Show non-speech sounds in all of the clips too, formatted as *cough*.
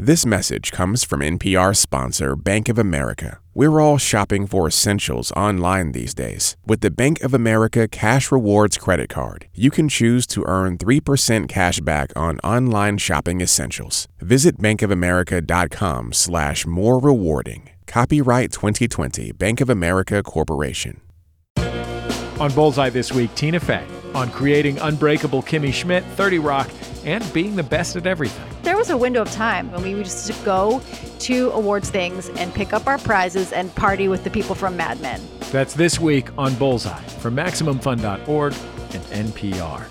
This message comes from NPR sponsor Bank of America. We're all shopping for essentials online these days. With the Bank of America Cash Rewards credit card, you can choose to earn 3% cash back on online shopping essentials. Visit bankofamerica.com slash more rewarding. Copyright 2020 Bank of America Corporation. On Bullseye this week, Tina Fey on creating Unbreakable Kimmy Schmidt, 30 Rock, and being the best at everything. There was a window of time when we would just go to awards things and pick up our prizes and party with the people from Mad Men. That's this week on Bullseye from MaximumFun.org and NPR.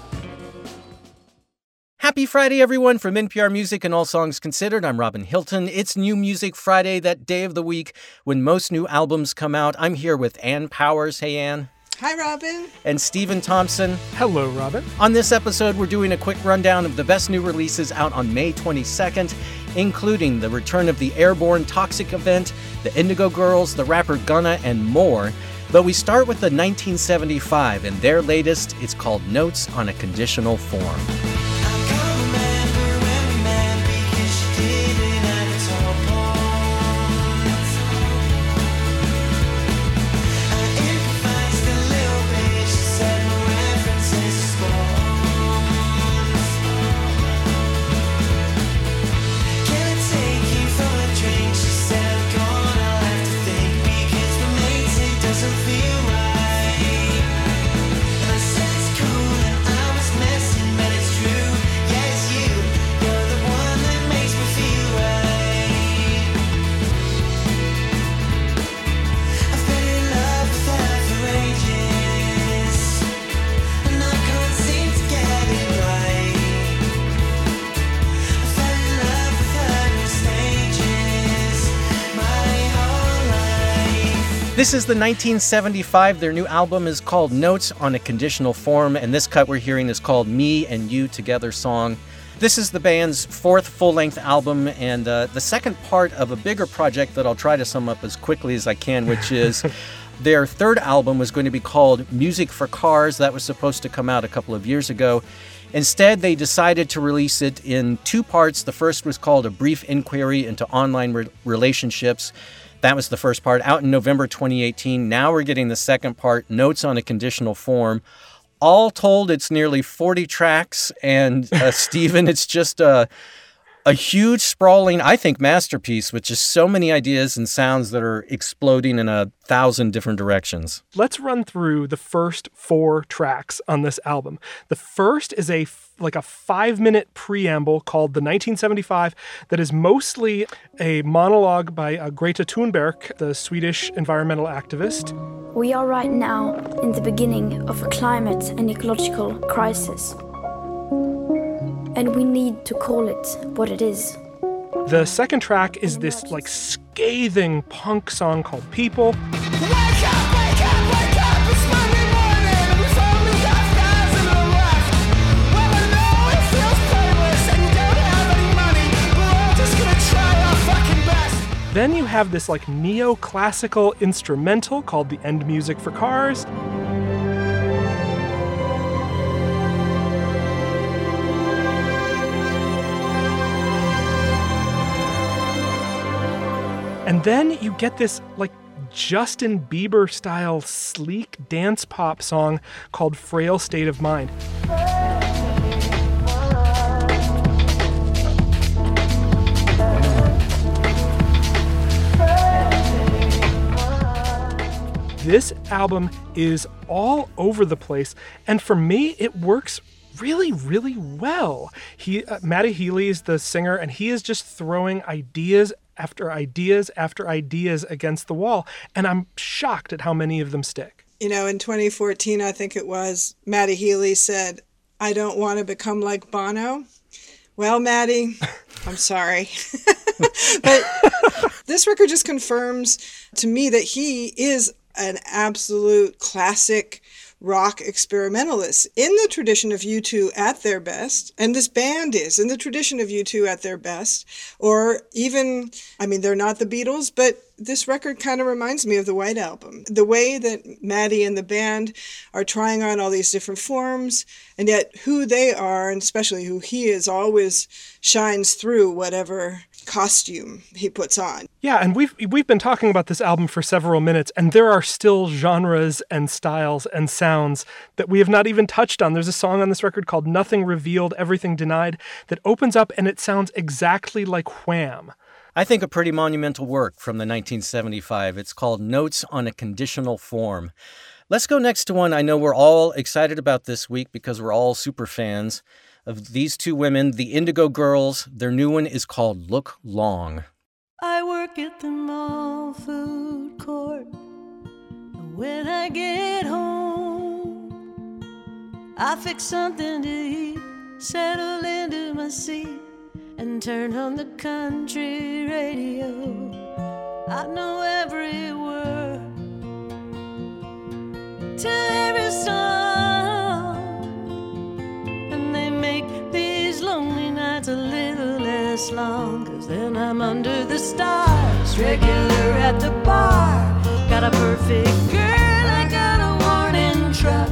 Happy Friday, everyone, from NPR Music and All Songs Considered. I'm Robin Hilton. It's New Music Friday, that day of the week when most new albums come out. I'm here with Ann Powers. Hey, Ann. Hi, Robin. And Stephen Thompson. Hello, Robin. On this episode, we're doing a quick rundown of the best new releases out on May 22nd, including the return of the Airborne Toxic event, the Indigo Girls, the rapper Gunna, and more. But we start with the 1975 and their latest. It's called Notes on a Conditional Form. This is the 1975. Their new album is called Notes on a Conditional Form, and this cut we're hearing is called Me and You Together Song. This is the band's fourth full length album and uh, the second part of a bigger project that I'll try to sum up as quickly as I can, which is *laughs* their third album was going to be called Music for Cars. That was supposed to come out a couple of years ago. Instead, they decided to release it in two parts. The first was called A Brief Inquiry into Online Re- Relationships. That was the first part out in November 2018. Now we're getting the second part, Notes on a Conditional Form. All told, it's nearly 40 tracks. And uh, *laughs* Stephen, it's just a, a huge, sprawling, I think, masterpiece with just so many ideas and sounds that are exploding in a thousand different directions. Let's run through the first four tracks on this album. The first is a like a five minute preamble called The 1975 that is mostly a monologue by uh, Greta Thunberg, the Swedish environmental activist. We are right now in the beginning of a climate and ecological crisis. And we need to call it what it is. The second track is this like scathing punk song called People. Then you have this like neoclassical instrumental called the end music for cars. And then you get this like Justin Bieber style sleek dance pop song called Frail State of Mind. This album is all over the place, and for me, it works really, really well. He, uh, Matty Healy is the singer, and he is just throwing ideas after ideas after ideas against the wall, and I'm shocked at how many of them stick. You know, in 2014, I think it was, Matty Healy said, I don't want to become like Bono. Well, Matty, *laughs* I'm sorry. *laughs* but this record just confirms to me that he is an absolute classic rock experimentalists in the tradition of U2 at their best, and this band is in the tradition of U2 at their best, or even, I mean, they're not the Beatles, but this record kind of reminds me of the White Album. The way that Matty and the band are trying on all these different forms, and yet who they are, and especially who he is, always shines through whatever costume he puts on. Yeah, and we've we've been talking about this album for several minutes, and there are still genres and styles and sounds that we have not even touched on. There's a song on this record called "Nothing Revealed, Everything Denied" that opens up and it sounds exactly like Wham. I think a pretty monumental work from the 1975. It's called Notes on a Conditional Form. Let's go next to one I know we're all excited about this week because we're all super fans of these two women, the Indigo Girls. Their new one is called Look Long. I work at the mall food court. When I get home, I fix something to eat, settle into my seat and turn on the country radio. I know every word to every song, long. Cause then I'm under the stars, regular at the bar. Got a perfect girl, I got a warning truck.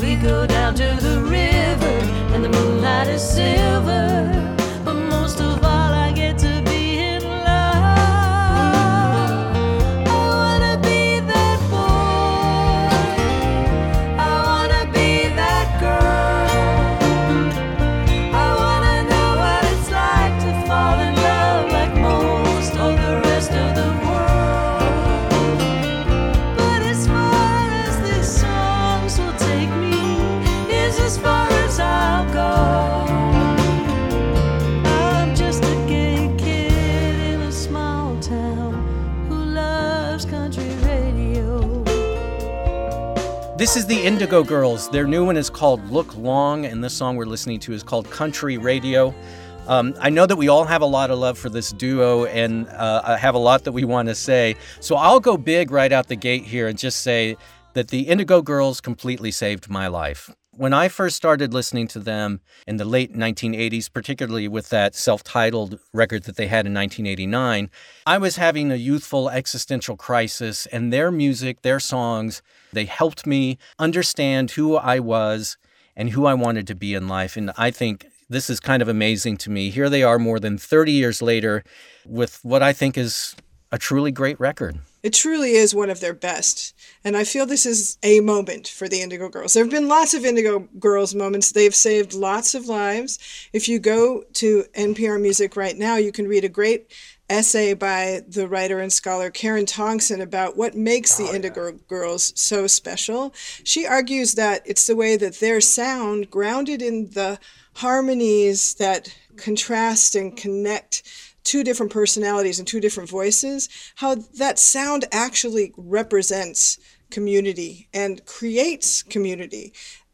We go down to the river, and the moonlight is silver. This is the Indigo Girls. Their new one is called Look Long, and this song we're listening to is called Country Radio. Um, I know that we all have a lot of love for this duo, and uh, have a lot that we want to say. So I'll go big right out the gate here and just say that the Indigo Girls completely saved my life. When I first started listening to them in the late 1980s, particularly with that self titled record that they had in 1989, I was having a youthful existential crisis, and their music, their songs, they helped me understand who I was and who I wanted to be in life. And I think this is kind of amazing to me. Here they are more than 30 years later with what I think is a truly great record. It truly is one of their best. And I feel this is a moment for the Indigo Girls. There have been lots of Indigo Girls moments. They've saved lots of lives. If you go to NPR Music right now, you can read a great essay by the writer and scholar Karen Tongson about what makes the oh, Indigo yeah. Girls so special. She argues that it's the way that their sound, grounded in the harmonies that contrast and connect two different personalities and two different voices, how that sound actually represents community and creates community.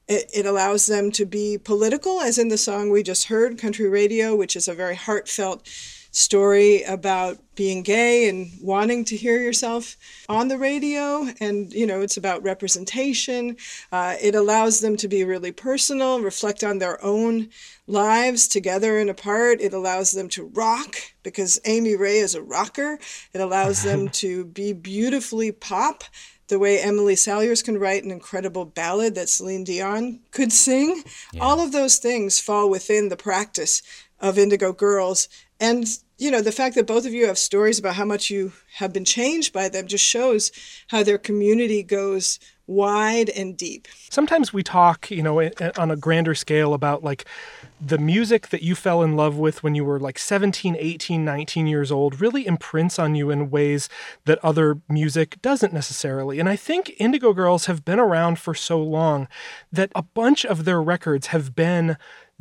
It, it, allows them to be political, as in the song we just heard, Country Radio, which is a very heartfelt story about being gay and wanting to hear yourself on the radio. And, you know, it's about representation. Uh, it allows them to be really personal, reflect on their own lives together and apart. It allows them to rock because Amy Ray is a rocker. It allows them *laughs* to be beautifully pop the way Emily Saliers can write an incredible ballad that Celine Dion could sing. Yeah. All of those things fall within the practice of Indigo Girls. And, you know, the fact that both of you have stories about how much you have been changed by them just shows how their community goes wide and deep. Sometimes we talk, you know, on a grander scale about like the music that you fell in love with when you were like 17, 18, 19 years old really imprints on you in ways that other music doesn't necessarily. And I think Indigo Girls have been around for so long that a bunch of their records have been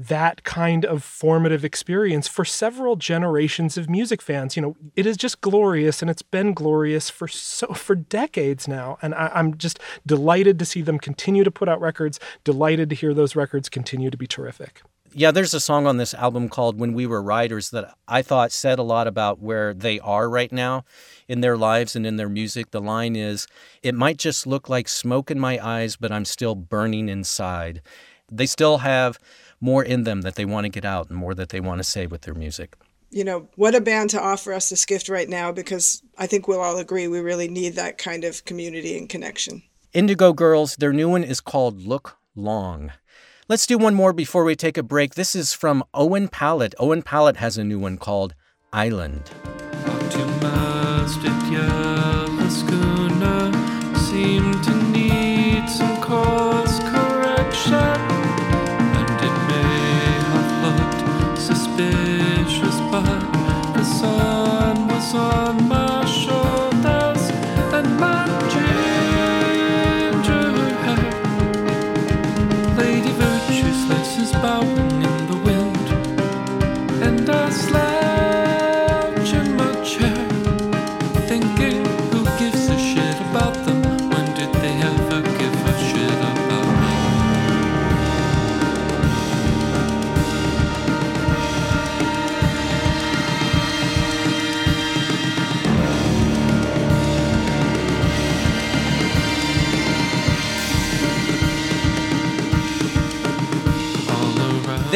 that kind of formative experience for several generations of music fans. You know, it is just glorious and it's been glorious for so for decades now. And I, am just delighted to see them continue to put out records, delighted to hear those records continue to be terrific. Yeah, there's a song on this album called When We Were Riders that I thought said a lot about where they are right now in their lives and in their music. The line is, It might just look like smoke in my eyes, but I'm still burning inside. They still have more in them that they want to get out and more that they want to say with their music. You know, what a band to offer us this gift right now because I think we'll all agree we really need that kind of community and connection. Indigo Girls, their new one is called Look Long. Let's do one more before we take a break. This is from Owen Pallett. Owen Pallett has a new one called Island. Sun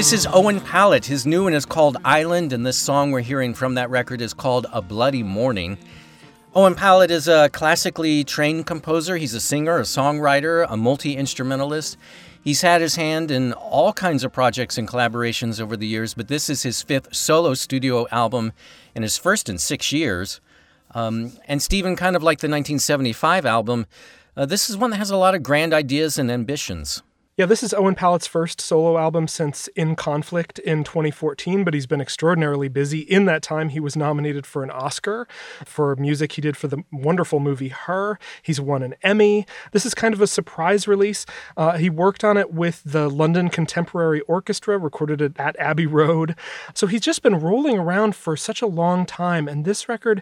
This is Owen Pallett. His new one is called Island, and this song we're hearing from that record is called A Bloody Morning. Owen Pallett is a classically trained composer. He's a singer, a songwriter, a multi instrumentalist. He's had his hand in all kinds of projects and collaborations over the years, but this is his fifth solo studio album and his first in six years. Um, and Stephen, kind of like the 1975 album, uh, this is one that has a lot of grand ideas and ambitions. Yeah, this is Owen Pallett's first solo album since In Conflict in 2014, but he's been extraordinarily busy. In that time, he was nominated for an Oscar for music he did for the wonderful movie Her. He's won an Emmy. This is kind of a surprise release. Uh, he worked on it with the London Contemporary Orchestra, recorded it at Abbey Road. So he's just been rolling around for such a long time, and this record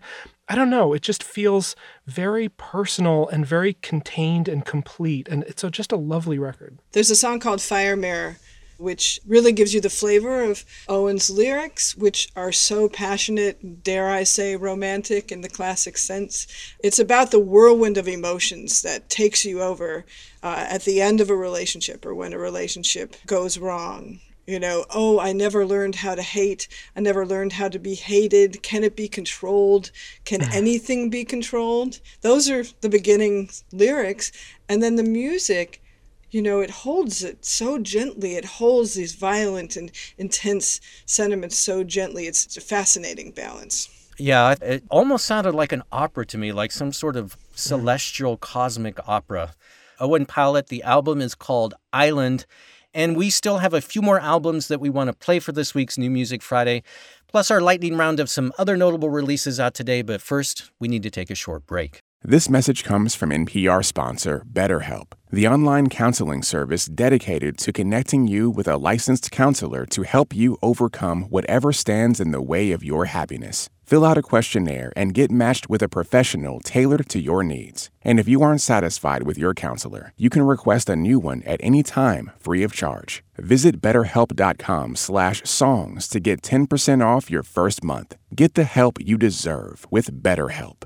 I don't know. It just feels very personal and very contained and complete. And it's a, just a lovely record. There's a song called Fire Mirror, which really gives you the flavor of Owen's lyrics, which are so passionate, dare I say, romantic in the classic sense. It's about the whirlwind of emotions that takes you over uh, at the end of a relationship or when a relationship goes wrong. You know, oh, I never learned how to hate. I never learned how to be hated. Can it be controlled? Can *sighs* anything be controlled? Those are the beginning lyrics. And then the music, you know, it holds it so gently. It holds these violent and intense sentiments so gently. It's a fascinating balance. Yeah, it almost sounded like an opera to me, like some sort of mm. celestial cosmic opera. Owen Pallett, the album is called Island, and we still have a few more albums that we want to play for this week's New Music Friday, plus our lightning round of some other notable releases out today. But first, we need to take a short break. This message comes from NPR sponsor BetterHelp, the online counseling service dedicated to connecting you with a licensed counselor to help you overcome whatever stands in the way of your happiness. Fill out a questionnaire and get matched with a professional tailored to your needs. And if you aren't satisfied with your counselor, you can request a new one at any time free of charge. Visit betterhelp.com/songs to get 10% off your first month. Get the help you deserve with BetterHelp.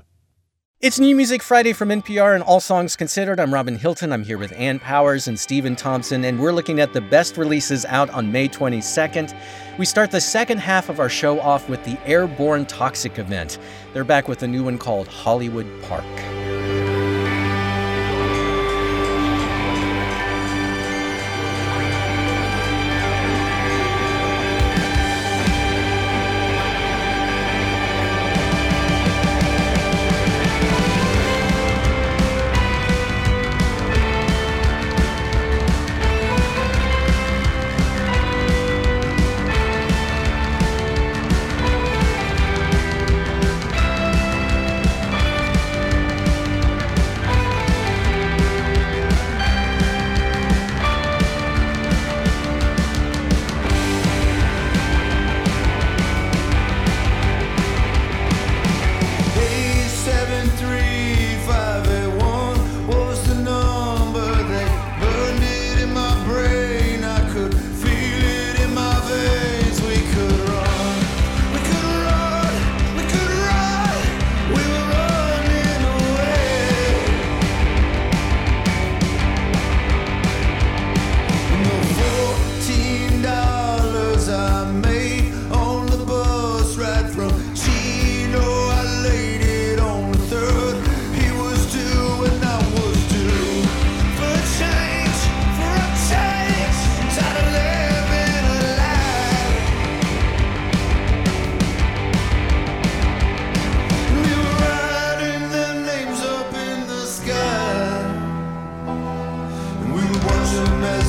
It's New Music Friday from NPR and All Songs Considered. I'm Robin Hilton. I'm here with Ann Powers and Stephen Thompson, and we're looking at the best releases out on May 22nd. We start the second half of our show off with the Airborne Toxic event. They're back with a new one called Hollywood Park.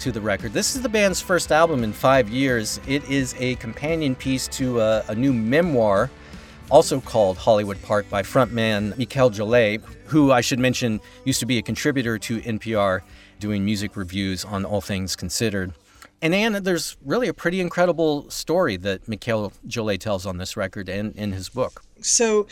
to the record. This is the band's first album in five years. It is a companion piece to a, a new memoir, also called Hollywood Park, by frontman Mikel Jollett, who I should mention used to be a contributor to NPR doing music reviews on All Things Considered. And Ann, there's really a pretty incredible story that Mikel Jollett tells on this record and in his book. So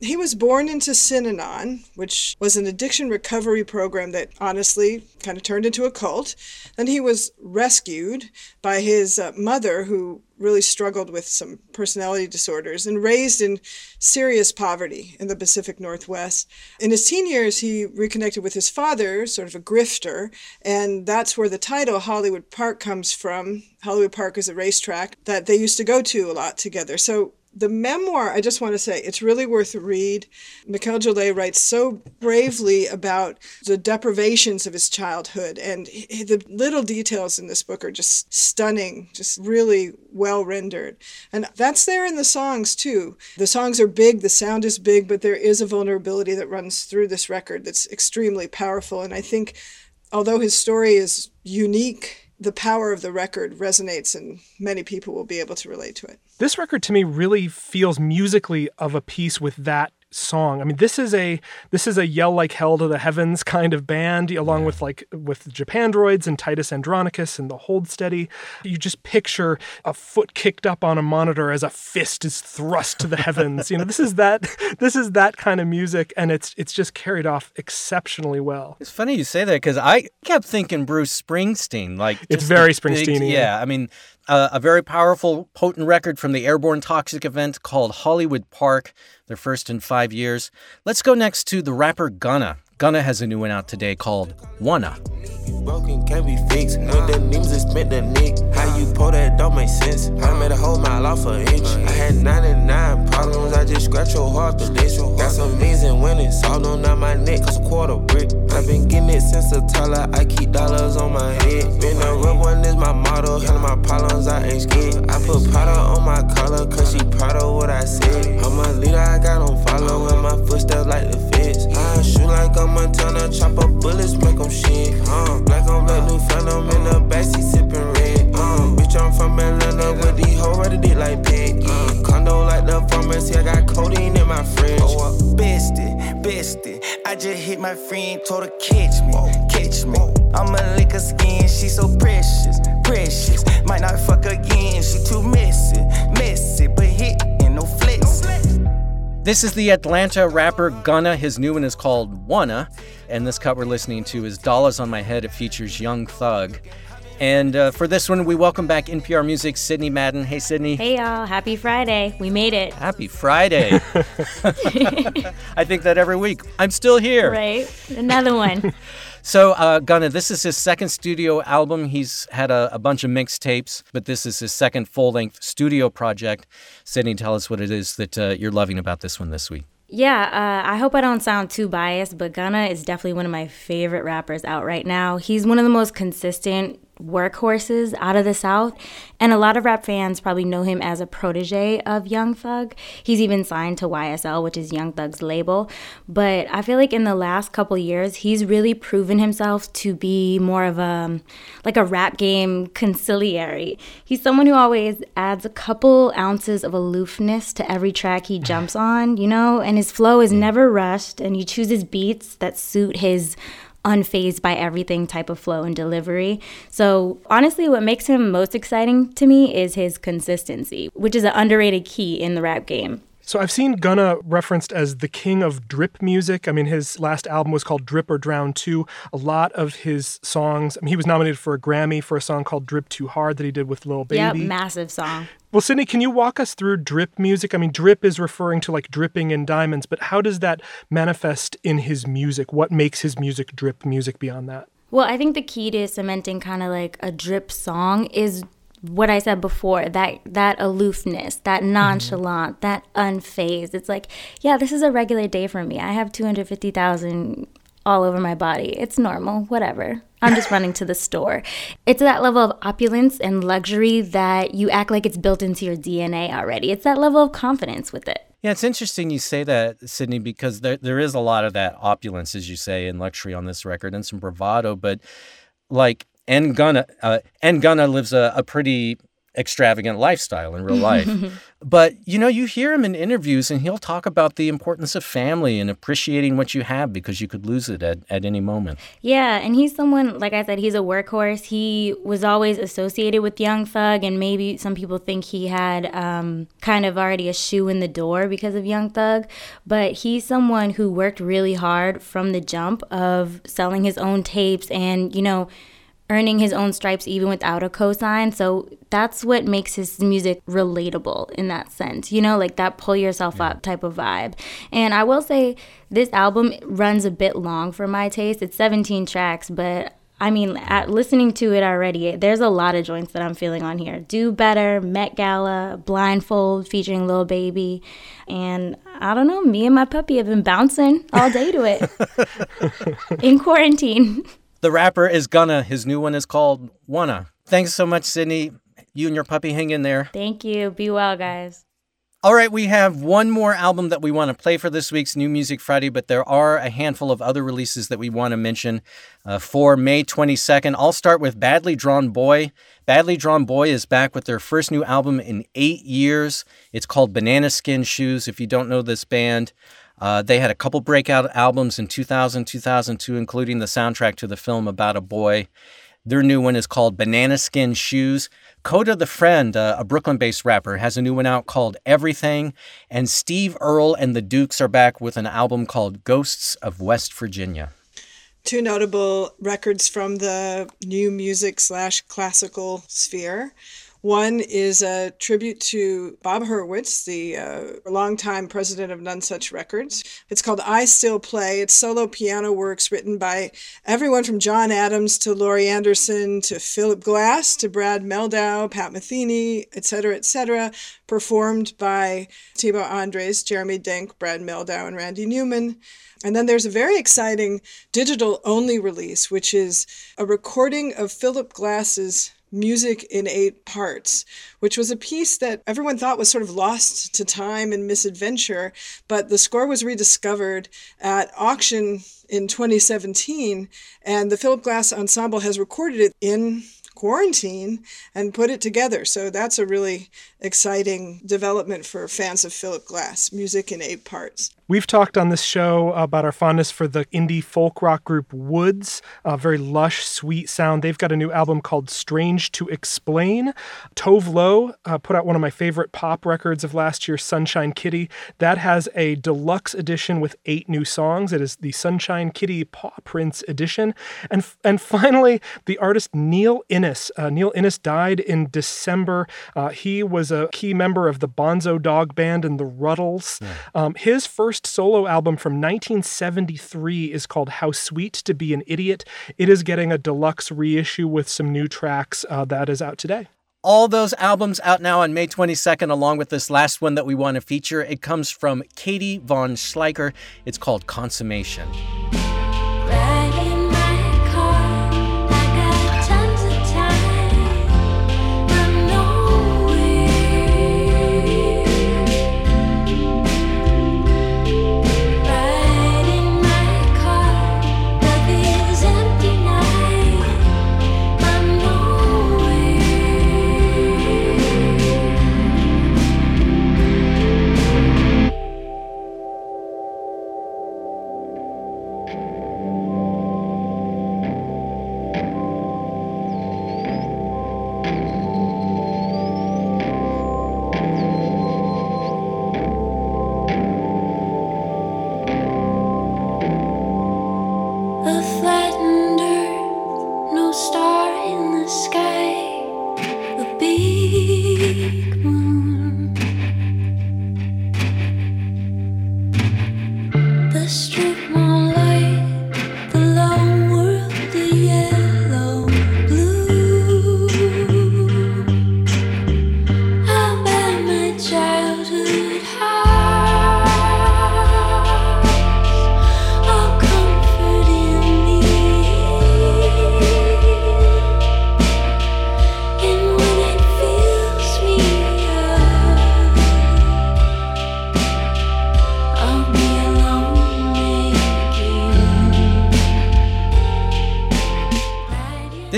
he was born into Synanon, which was an addiction recovery program that honestly kind of turned into a cult. Then he was rescued by his uh, mother, who really struggled with some personality disorders and raised in serious poverty in the Pacific Northwest. In his teen years, he reconnected with his father, sort of a grifter, and that's where the title Hollywood Park comes from. Hollywood Park is a racetrack that they used to go to a lot together. So the memoir, I just want to say, it's really worth a read. Mikel Jollett writes so bravely about the deprivations of his childhood, and the little details in this book are just stunning, just really well rendered. And that's there in the songs too. The songs are big, the sound is big, but there is a vulnerability that runs through this record that's extremely powerful. And I think, although his story is unique, the power of the record resonates and many people will be able to relate to it. This record to me really feels musically of a piece with that song. I mean, this is a this is a yell like hell to the heavens kind of band, along with like with the Japandroids and Titus Andronicus and the Hold Steady. You just picture a foot kicked up on a monitor as a fist is thrust to the *laughs* heavens. You know, this is that this is that kind of music, and it's it's just carried off exceptionally well. It's funny you say that because I kept thinking Bruce Springsteen. Like It's very the Springsteen-y. Yeah, I mean, a very powerful, potent record from the Airborne Toxic event called Hollywood Park, their first in five years. Let's go next to the rapper Gunna. Gunna has a new one out today called Wanna. Broken. When the is spent the nick. How you pull that don't make sense. I made a whole mile off inch. I had 99 problems. I just scratch your heart the list. Got some. All on down my neck. Cause a quarter brick. i been getting it since Tyler. I keep dollars on my head. Been a real one is my motto. My problems. I ain't scared. I put powder on my collar. Cause she proud of what I said. I'm a leader. I got on follow. And my footsteps like the feds. I shoot like a Montana. Chop up bullets. Make them shit. Uh, black on black new phantom in the backseat sipping red. Uh, bitch, I'm from Atlanta with these hoes ready dick like pig. Uh, condo like the pharmacy, I got codeine in my fridge. Oh, uh, bestie, bestie. I just hit my friend, told her catch me, catch me. I'm a lick her skin, she so precious, precious. Might not fuck again, she too messy, messy. But hit and no flex. This is the Atlanta rapper Gunna. His new one is called Wanna. And this cut we're listening to is Dollars on My Head. It features Young Thug. And uh, for this one, we welcome back NPR Music, Sydney Madden. Hey, Sydney. Hey y'all, happy Friday. We made it. Happy Friday. *laughs* *laughs* I think that every week. I'm still here. Right? Another one. *laughs* So, uh, Gunna, this is his second studio album. He's had a, a bunch of mixtapes, but this is his second full length studio project. Sydney, tell us what it is that uh, you're loving about this one this week. Yeah, uh, I hope I don't sound too biased, but Gunna is definitely one of my favorite rappers out right now. He's one of the most consistent workhorses out of the South, and a lot of rap fans probably know him as a protege of Young Thug. He's even signed to YSL, which is Young Thug's label. But I feel like in the last couple years, he's really proven himself to be more of a like a rap game consigliere. He's someone who always adds a couple ounces of aloofness to every track he jumps *laughs* on, you know, and his flow is never rushed, and he chooses beats that suit his unfazed by everything type of flow and delivery. So, honestly, what makes him most exciting to me is his consistency, which is an underrated key in the rap game. So I've seen Gunna referenced as the king of drip music. I mean, his last album was called Drip or Drown 2. A lot of his songs, I mean, he was nominated for a Grammy for a song called Drip Too Hard that he did with Lil Baby. Yeah, massive song. Well, Sydney, can you walk us through drip music? I mean, drip is referring to like dripping in diamonds, but how does that manifest in his music? What makes his music drip music beyond that? Well, I think the key to cementing kind of like a drip song is what I said before that that aloofness, that mm-hmm. nonchalant, that unfazed. It's like, yeah, this is a regular day for me. I have 250,000 all over my body. It's normal, whatever. I'm just *laughs* running to the store. It's that level of opulence and luxury that you act like it's built into your DNA already. It's that level of confidence with it. Yeah, it's interesting you say that, Sydney, because there there is a lot of that opulence, as you say, and luxury on this record, and some bravado. But like, N Gunna, uh, N Gunna lives a, a pretty extravagant lifestyle in real *laughs* life. but you know, you hear him in interviews, and he'll talk about the importance of family and appreciating what you have because you could lose it at, at any moment. Yeah, and he's someone, like I said, he's a workhorse. He was always associated with Young Thug, and maybe some people think he had um, kind of already a shoe in the door because of Young Thug. But he's someone who worked really hard from the jump of selling his own tapes and, you know, earning his own stripes even without a cosign. So that's what makes his music relatable in that sense, you know, like that pull yourself up type of vibe. And I will say this album runs a bit long for my taste. It's 17 tracks, but I mean, at listening to it already, there's a lot of joints that I'm feeling on here. Do Better, Met Gala, Blindfold featuring Lil Baby. And I don't know, me and my puppy have been bouncing all day to it *laughs* in quarantine. *laughs* The rapper is Gunna. His new one is called Wanna. Thanks so much, Sydney. You and your puppy hang in there. Thank you. Be well, guys. All right, we have one more album that we want to play for this week's New Music Friday, but there are a handful of other releases that we want to mention uh, for May 22nd. I'll start with Badly Drawn Boy. Badly Drawn Boy is back with their first new album in eight years. It's called Banana Skin Shoes. If you don't know this band, uh, they had a couple breakout albums in 2000, 2002, including the soundtrack to the film About a Boy. Their new one is called Banana Skin Shoes. Coda the Friend, uh, a Brooklyn based rapper, has a new one out called Everything. And Steve Earle and the Dukes are back with an album called Ghosts of West Virginia. Two notable records from the new music slash classical sphere. One is a tribute to Bob Hurwitz, the uh, longtime president of Nonesuch Records. It's called I Still Play. It's solo piano works written by everyone from John Adams to Laurie Anderson to Philip Glass to Brad Mehldau, Pat Metheny, etc., etc., performed by Thibaut Andres, Jeremy Denk, Brad Mehldau, and Randy Newman. And then there's a very exciting digital only release, which is a recording of Philip Glass's music in eight parts, which was a piece that everyone thought was sort of lost to time and misadventure. But the score was rediscovered at auction in 2017, and the Philip Glass Ensemble has recorded it in quarantine and put it together. So that's a really exciting development for fans of Philip Glass, music in eight parts. We've talked on this show about our fondness for the indie folk rock group Woods, a very lush, sweet sound. They've got a new album called Strange to Explain. Tove Lo uh, put out one of my favorite pop records of last year, Sunshine Kitty. That has a deluxe edition with eight new songs. It is the Sunshine Kitty Paw Prints edition. And, and finally, the artist Neil Innes. Uh, Neil Innes died in December. Uh, he was a key member of the Bonzo Dog Band and the Rutles. Yeah. Um, his first solo album from 1973 is called How Sweet to Be an Idiot. It is getting a deluxe reissue with some new tracks uh, that is out today. All those albums out now on May 22nd, along with this last one that we want to feature. It comes from Katie Von Schleicher. It's called Consummation. You.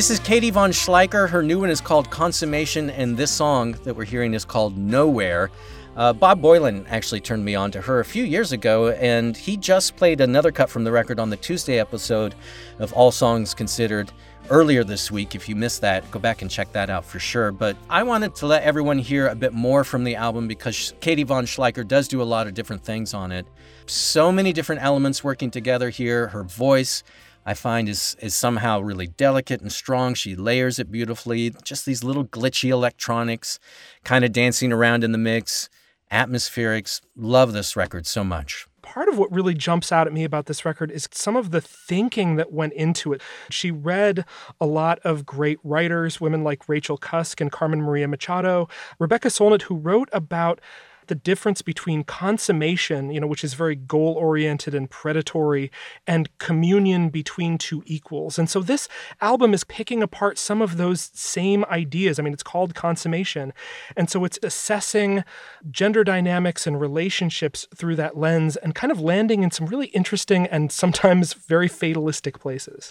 This is Katie Von Schleicher. Her new one is called Consummation, and this song that we're hearing is called Nowhere. Uh, Bob Boilen actually turned me on to her a few years ago, and he just played another cut from the record on the Tuesday episode of All Songs Considered earlier this week. If you missed that, go back and check that out for sure. But I wanted to let everyone hear a bit more from the album because Katie Von Schleicher does do a lot of different things on it. So many different elements working together here. Her voice, I find is is somehow really delicate and strong. She layers it beautifully. Just these little glitchy electronics kind of dancing around in the mix. Atmospherics. Love this record so much part of what really jumps out at me about this record is some of the thinking that went into it. She read a lot of great writers, women like Rachel Cusk and Carmen Maria Machado, Rebecca Solnit, who wrote about the difference between consummation, you know, which is very goal oriented and predatory, and communion between two equals. And so this album is picking apart some of those same ideas. I mean, it's called consummation. And so it's assessing gender dynamics and relationships through that lens and kind of landing in some really interesting and sometimes very fatalistic places.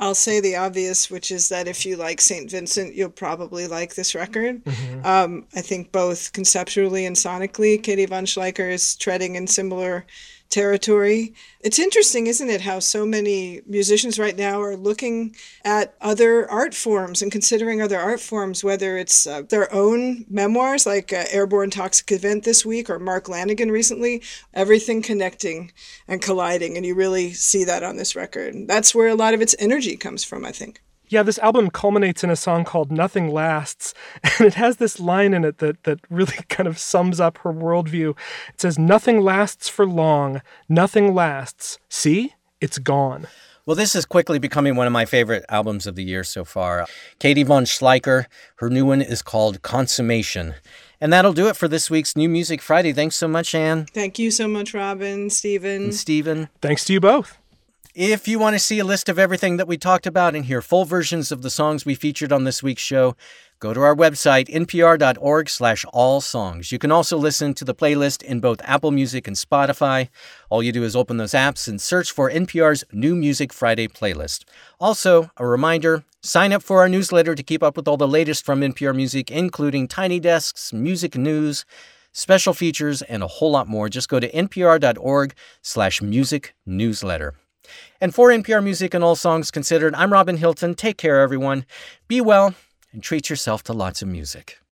I'll say the obvious, which is that if you like St. Vincent, you'll probably like this record. Mm-hmm. Um, I think both conceptually and sonically, Katie Von Schleicher is treading in similar territory. It's interesting, isn't it, how so many musicians right now are looking at other art forms and considering other art forms, whether it's uh, their own memoirs like uh, Airborne Toxic Event this week or Mark Lanegan recently, everything connecting and colliding. And you really see that on this record. That's where a lot of its energy comes from, I think. Yeah, this album culminates in a song called Nothing Lasts, *laughs* and it has this line in it that, that really *laughs* kind of sums up her worldview. It says, Nothing lasts for long, nothing lasts. See? It's gone. Well, this is quickly becoming one of my favorite albums of the year so far. Katie Von Schleicher, her new one is called Consummation. And that'll do it for this week's New Music Friday. Thanks so much, Ann. Thank you so much, Robin, Stephen. And Stephen. Thanks to you both. If you want to see a list of everything that we talked about and hear full versions of the songs we featured on this week's show, go to our website, npr.org slash all songs. You can also listen to the playlist in both Apple Music and Spotify. All you do is open those apps and search for NPR's New Music Friday playlist. Also, a reminder, sign up for our newsletter to keep up with all the latest from NPR Music, including Tiny Desks, music news, special features, and a whole lot more. Just go to npr.org slash music newsletter. And for NPR Music and All Songs Considered, I'm Robin Hilton. Take care, everyone. Be well and treat yourself to lots of music.